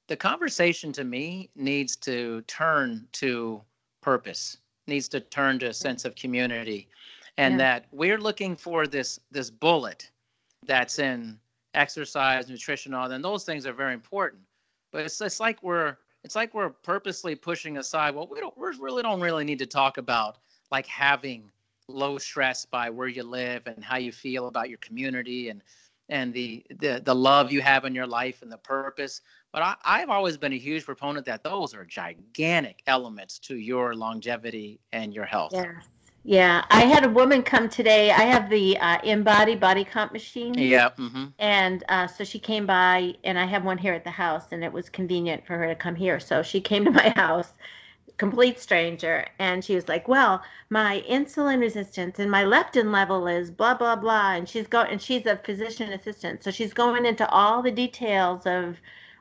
The conversation to me needs to turn to purpose, needs to turn to a sense of community, and Yeah. that we're looking for this this bullet that's in exercise, nutrition, all. And those things are very important. But it's it's like we're it's like we're purposely pushing aside. Well, we don't we really don't really need to talk about like having low stress by where you live and how you feel about your community and and the the, the love you have in your life and the purpose. But I, I've always been a huge proponent that those are gigantic elements to your longevity and your health. Yes. Yeah. I had a woman come today. I have the uh, InBody body comp machine. Yeah. hmm And uh, so she came by, and I have one here at the house, and it was convenient for her to come here. So she came to my house, complete stranger, and she was like, "Well, my insulin resistance and my leptin level is blah blah blah." And she's going, and she's a physician assistant, so she's going into all the details of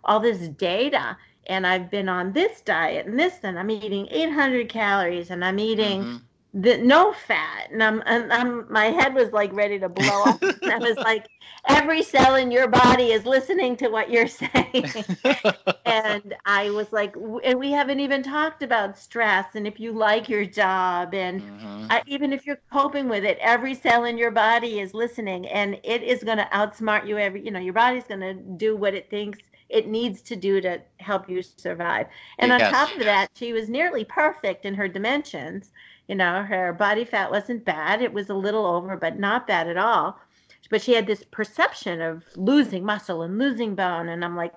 all this data. and I've been on this diet and this, and I'm eating 800 calories, and I'm eating mm-hmm the no fat and I'm, and I'm my head was like ready to blow up i was like every cell in your body is listening to what you're saying and i was like and we haven't even talked about stress and if you like your job and mm-hmm. I, even if you're coping with it every cell in your body is listening and it is going to outsmart you every you know your body's going to do what it thinks it needs to do to help you survive and yes. on top of that she was nearly perfect in her dimensions you know, her body fat wasn't bad. It was a little over, but not bad at all. But she had this perception of losing muscle and losing bone. And I'm like,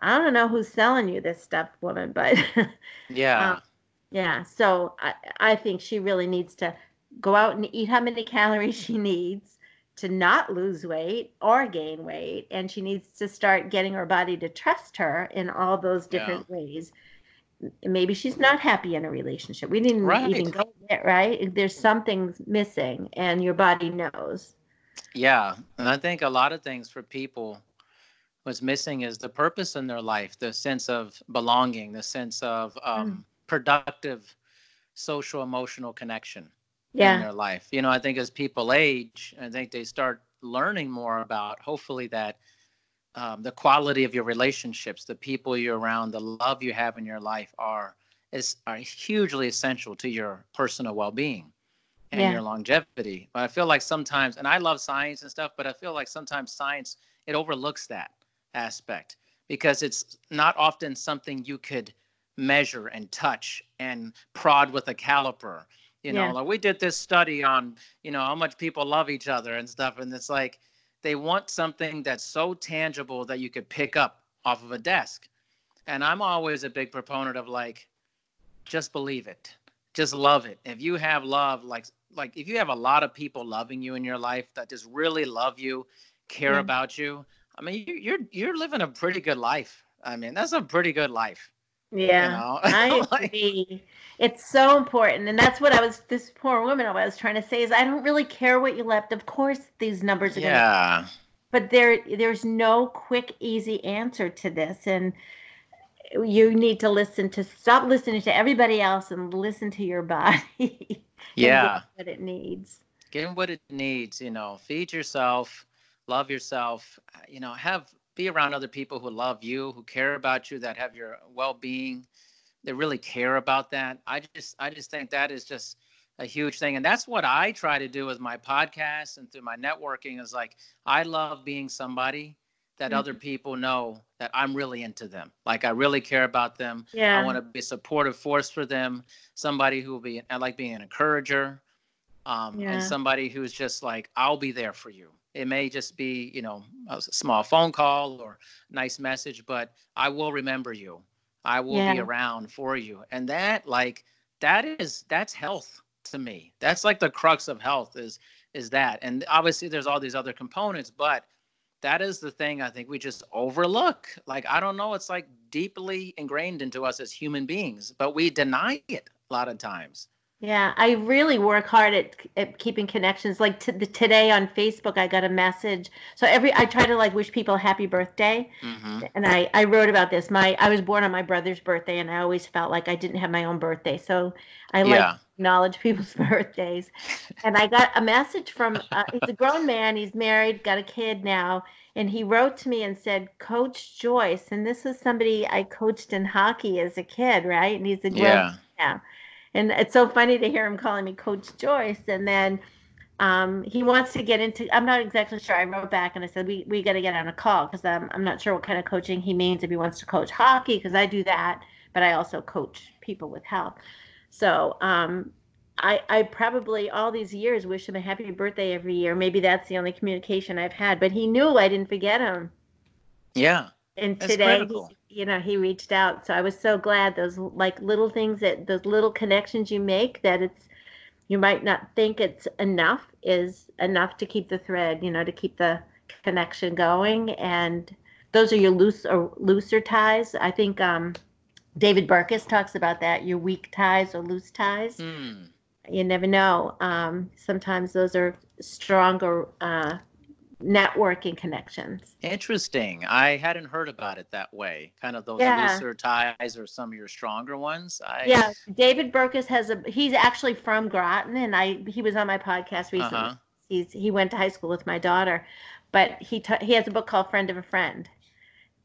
I don't know who's selling you this stuff, woman, but yeah. Um, yeah. So I, I think she really needs to go out and eat how many calories she needs to not lose weight or gain weight. And she needs to start getting her body to trust her in all those different yeah. ways maybe she's not happy in a relationship. We didn't right. even go there, right? There's something missing, and your body knows. Yeah, and I think a lot of things for people, what's missing is the purpose in their life, the sense of belonging, the sense of um, mm. productive social emotional connection yeah. in their life. You know, I think as people age, I think they start learning more about hopefully that um, the quality of your relationships, the people you're around, the love you have in your life are is are hugely essential to your personal well-being and yeah. your longevity. But I feel like sometimes, and I love science and stuff, but I feel like sometimes science it overlooks that aspect because it's not often something you could measure and touch and prod with a caliper. You know, yeah. like we did this study on, you know, how much people love each other and stuff, and it's like they want something that's so tangible that you could pick up off of a desk. And I'm always a big proponent of like, just believe it, just love it. If you have love, like like if you have a lot of people loving you in your life that just really love you, care about you, I mean, you, you're you're living a pretty good life. I mean, that's a pretty good life. Yeah, you know? I agree. It's so important, and that's what I was. This poor woman, I was trying to say is, I don't really care what you left. Of course, these numbers are yeah. Gonna, but there, there's no quick, easy answer to this, and you need to listen to stop listening to everybody else and listen to your body. yeah, what it needs. Give what it needs. You know, feed yourself, love yourself. You know, have be around other people who love you, who care about you, that have your well-being, that really care about that. I just I just think that is just a huge thing and that's what I try to do with my podcast and through my networking is like I love being somebody that mm-hmm. other people know that I'm really into them. Like I really care about them. Yeah. I want to be a supportive force for them, somebody who will be I like being an encourager. Um, yeah. and somebody who's just like I'll be there for you it may just be, you know, a small phone call or nice message, but I will remember you. I will yeah. be around for you. And that like that is that's health to me. That's like the crux of health is is that. And obviously there's all these other components, but that is the thing I think we just overlook. Like I don't know, it's like deeply ingrained into us as human beings, but we deny it a lot of times. Yeah, I really work hard at, at keeping connections. Like t- the, today on Facebook, I got a message. So every I try to like wish people happy birthday, mm-hmm. and I I wrote about this. My I was born on my brother's birthday, and I always felt like I didn't have my own birthday. So I yeah. like acknowledge people's birthdays. And I got a message from uh, he's a grown man. He's married, got a kid now, and he wrote to me and said, "Coach Joyce," and this is somebody I coached in hockey as a kid, right? And he's a grown yeah. now and it's so funny to hear him calling me Coach Joyce. And then um, he wants to get into. I'm not exactly sure. I wrote back and I said we we got to get on a call because I'm I'm not sure what kind of coaching he means if he wants to coach hockey because I do that, but I also coach people with health. So um, I I probably all these years wish him a happy birthday every year. Maybe that's the only communication I've had, but he knew I didn't forget him. Yeah. And today, you know, he reached out. So I was so glad those like little things that those little connections you make that it's you might not think it's enough is enough to keep the thread, you know, to keep the connection going. And those are your loose or looser ties. I think um, David Burkus talks about that. Your weak ties or loose ties. Mm. You never know. Um, sometimes those are stronger uh, networking connections. Interesting. I hadn't heard about it that way. Kind of those yeah. looser ties or some of your stronger ones. I... Yeah, David Burkus has a. He's actually from Groton, and I he was on my podcast recently. Uh-huh. He's he went to high school with my daughter, but he t- he has a book called Friend of a Friend,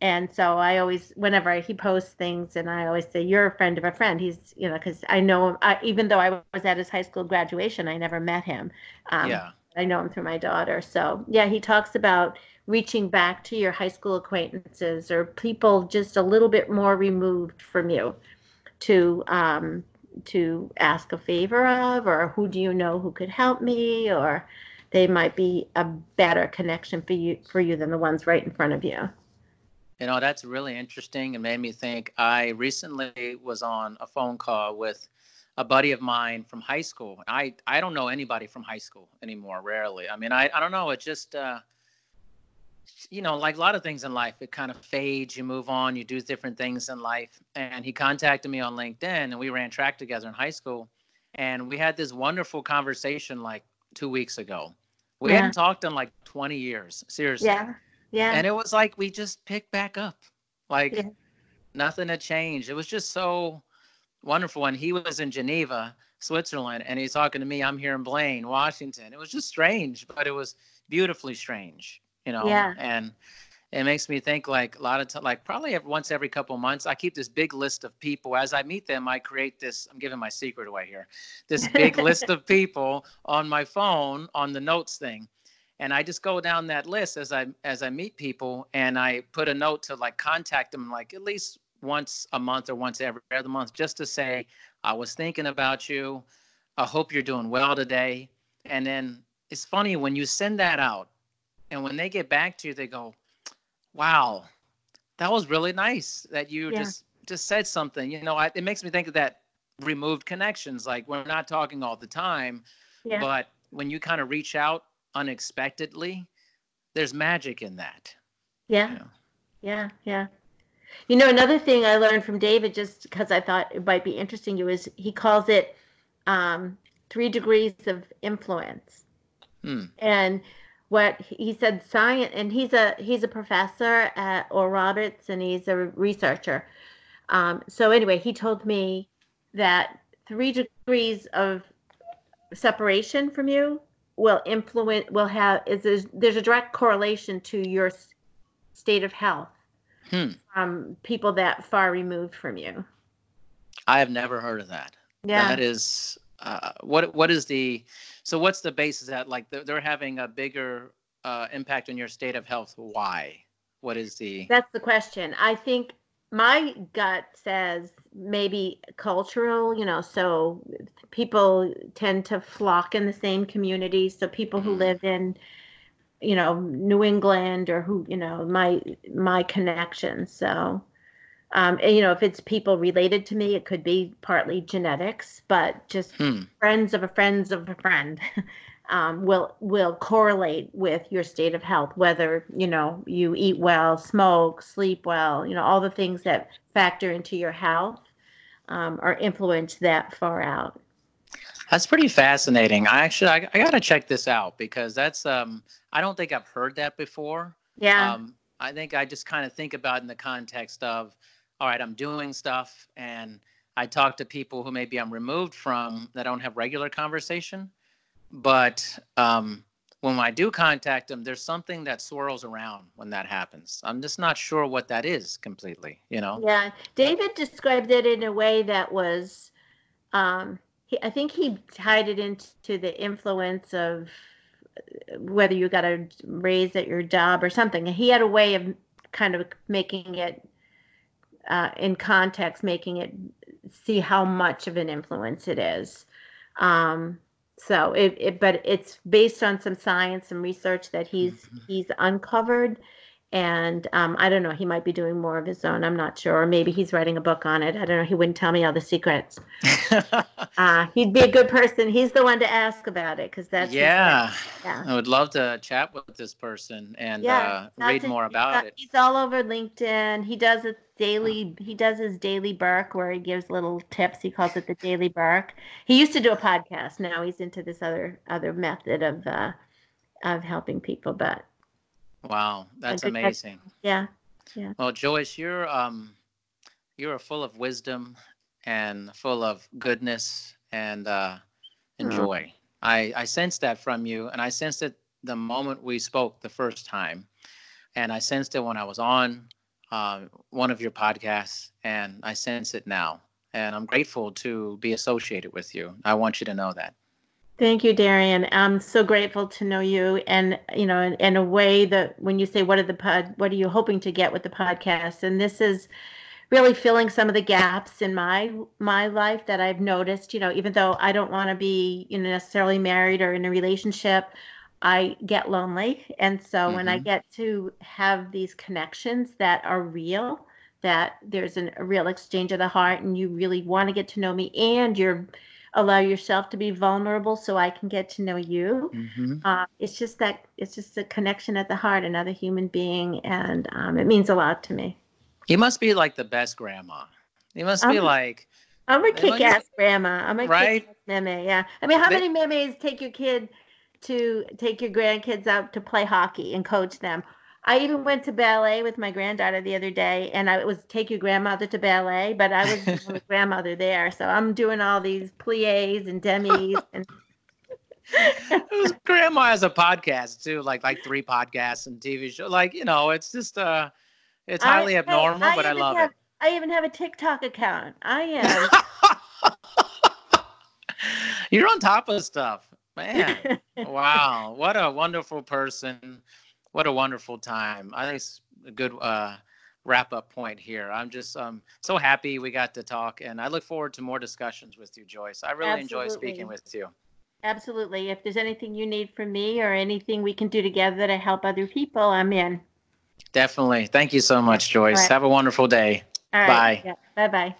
and so I always whenever he posts things, and I always say you're a friend of a friend. He's you know because I know I, even though I was at his high school graduation, I never met him. Um, yeah I know him through my daughter. So, yeah, he talks about reaching back to your high school acquaintances or people just a little bit more removed from you to um, to ask a favor of, or who do you know who could help me, or they might be a better connection for you for you than the ones right in front of you. You know, that's really interesting and made me think. I recently was on a phone call with a buddy of mine from high school. I I don't know anybody from high school anymore. Rarely. I mean, I I don't know. It just uh, you know, like a lot of things in life, it kind of fades. You move on. You do different things in life. And he contacted me on LinkedIn, and we ran track together in high school. And we had this wonderful conversation like two weeks ago. We yeah. hadn't talked in like 20 years. Seriously. Yeah. Yeah. And it was like we just picked back up. Like yeah. nothing had changed. It was just so wonderful one. He was in Geneva, Switzerland, and he's talking to me. I'm here in Blaine, Washington. It was just strange, but it was beautifully strange, you know. Yeah. And it makes me think like a lot of time, like probably every, once every couple months, I keep this big list of people. As I meet them, I create this. I'm giving my secret away here. This big list of people on my phone on the notes thing and I just go down that list as I as I meet people, and I put a note to like contact them like at least once a month or once every other month just to say, I was thinking about you. I hope you're doing well today. And then it's funny when you send that out and when they get back to you, they go, wow, that was really nice that you yeah. just just said something. You know, I, it makes me think of that removed connections. Like we're not talking all the time, yeah. but when you kind of reach out unexpectedly, there's magic in that. Yeah. You know? Yeah. Yeah. You know, another thing I learned from David, just because I thought it might be interesting to you, is he calls it um, three degrees of influence. Hmm. And what he said, science, and he's a he's a professor at Oral Roberts, and he's a researcher. Um, so anyway, he told me that three degrees of separation from you will influence will have is there's, there's a direct correlation to your state of health hmm. from people that far removed from you. I have never heard of that. Yeah, that is uh, what what is the so what's the basis that like they're, they're having a bigger uh, impact on your state of health? Why? What is the? That's the question. I think my gut says maybe cultural. You know, so people tend to flock in the same communities. So people who mm. live in you know New England or who you know my my connections. So um, and, you know if it's people related to me, it could be partly genetics, but just hmm. friends of a friends of a friend. Um, will will correlate with your state of health whether you know you eat well smoke sleep well you know all the things that factor into your health um, or influence that far out that's pretty fascinating. I actually I, I got to check this out because that's um I don't think I've heard that before. Yeah. Um, I think I just kind of think about in the context of, all right, I'm doing stuff and I talk to people who maybe I'm removed from that I don't have regular conversation, but um, when I do contact them, there's something that swirls around when that happens. I'm just not sure what that is completely, you know? Yeah. David described it in a way that was um, he, I think he tied it into the influence of whether you got a raise at your job or something. He had a way of kind of making it uh, in context, making it see how much of an influence it is. Um, so it, it, but it's based on some science and research that he's mm-hmm. he's uncovered and um, I don't know. He might be doing more of his own. I'm not sure. Or maybe he's writing a book on it. I don't know. He wouldn't tell me all the secrets. uh, he'd be a good person. He's the one to ask about it because that's yeah. yeah. I would love to chat with this person and yeah, uh, read more about he's, it. He's all over LinkedIn. He does a daily. He does his daily Burke where he gives little tips. He calls it the daily Burke. He used to do a podcast. Now he's into this other other method of uh, of helping people, but Wow, that's amazing. Yeah. Well, Joyce, you're um, you're full of wisdom and full of goodness and uh, and Aw. joy. I I sensed that from you, and I sensed it the moment we spoke the first time, and I sensed it when I was on uh, one of your podcasts, and I sense it now. And I'm grateful to be associated with you. I want you to know that. Thank you, Darian. I'm so grateful to know you, and you know, in, in a way that when you say what are the pod, what are you hoping to get with the podcast, and this is really filling some of the gaps in my my life that I've noticed. You know, even though I don't want to be you know necessarily married or in a relationship, I get lonely, and so when I Mhm. get to have these connections that are real, that there's an, a real exchange of the heart, and you really want to get to know me, and you're allow yourself to be vulnerable so I can get to know you. Mm-hmm. Uh, it's just that it's just a connection at the heart, another human being, and um, it means a lot to me. You must be like the best grandma. You must be like I'm a kick-ass grandma. I'm a Right? kick-ass meme. Yeah. I mean, how They- many memes take your kid to take your grandkids out to play hockey and coach them? I even went to ballet with my granddaughter the other day, and I was take your grandmother to ballet, but I was the grandmother there, so I'm doing all these plies and demis and grandma has a podcast too, like like three podcasts and TV show. Like you know, it's just uh, it's I- highly hey, abnormal, but I love have, it. I even have a TikTok account. I am. You're on top of stuff, man. wow, what a wonderful person. What a wonderful time. I think it's a good uh, wrap up point here. I'm just um, so happy we got to talk, and I look forward to more discussions with you, Joyce. I really enjoy speaking with you. Absolutely. If there's anything you need from me or anything we can do together to help other people, I'm in. Definitely. Thank you so much, Joyce. right. Have a wonderful day. All Bye. right. Bye bye.